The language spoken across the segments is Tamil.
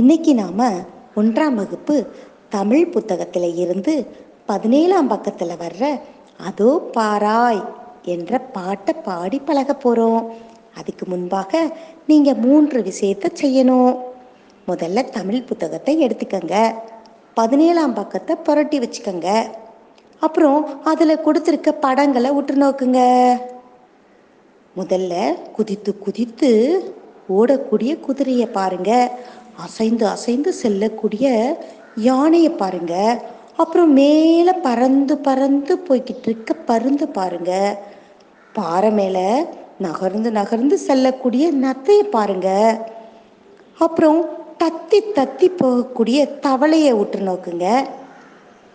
இன்னைக்கு நாம் ஒன்றாம் வகுப்பு தமிழ் புத்தகத்தில் இருந்து பதினேழாம் பக்கத்தில் வர்ற அதோ பாராய் என்ற பாட்டை பாடி பழக போகிறோம் அதுக்கு முன்பாக நீங்கள் மூன்று விஷயத்தை செய்யணும். முதல்ல தமிழ் புத்தகத்தை எடுத்துக்கங்க. பதினேழாம் பக்கத்தை புரட்டி வச்சுக்கோங்க. அப்புறம் அதில் கொடுத்துருக்க படங்களை உற்று நோக்குங்க. முதல்ல குதித்து குதித்து ஓடக்கூடிய குதிரையை பாருங்க. அசைந்து அசைந்து செல்லக்கூடிய யானையை பாருங்க. அப்புறம் மேலே பறந்து பறந்து போய்கிட்டு இருக்க பருந்து பாருங்க. பாறை மேலே நகர்ந்து நகர்ந்து செல்லக்கூடிய நத்தையை பாருங்க. அப்புறம் தத்தி தத்தி போகக்கூடிய தவளையை விட்டு நோக்குங்க.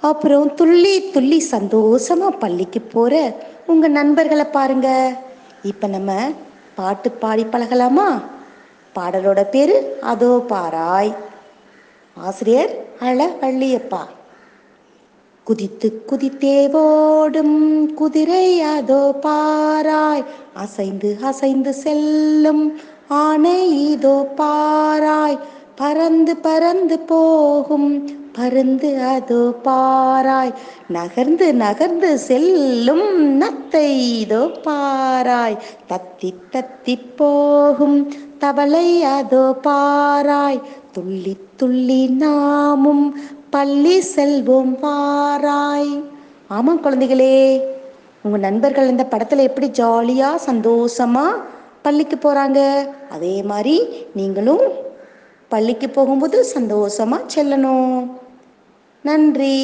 அப்புறம் துள்ளி துள்ளி சந்தோஷமாக பள்ளிக்கு போகிற உங்கள் நண்பர்களை பாருங்க. இப்போ நம்ம பாட்டு பாடி பழகலாமா? பாடலோட பேரு அதோ பாராய். ஆசிரியர் அழ வள்ளியப்பா. குதித்து குதித்தே ஓடும் குதிரை அதோ பாராய். அசைந்து அசைந்து செல்லும் ஆனை இதோ பாராய். பறந்து பறந்து போகும். பருந்து அது பாராய். நகர்ந்து நகர்ந்து செல்லும் நத்தை இதோ பாராய். தத்தி தத்தி போகும். தவளை அதோ பாராய். துள்ளி துள்ளி நாமும் பள்ளி செல்வோம் பாராய் ஆமாம் குழந்தைகளே. உங்கள் நண்பர்கள் இந்த படத்தில் எப்படி ஜாலியாக சந்தோஷமாக பள்ளிக்கு போகிறாங்க அதே மாதிரி நீங்களும் பள்ளிக்கு போகும்போது சந்தோஷமாக செல்லணும். நன்றி.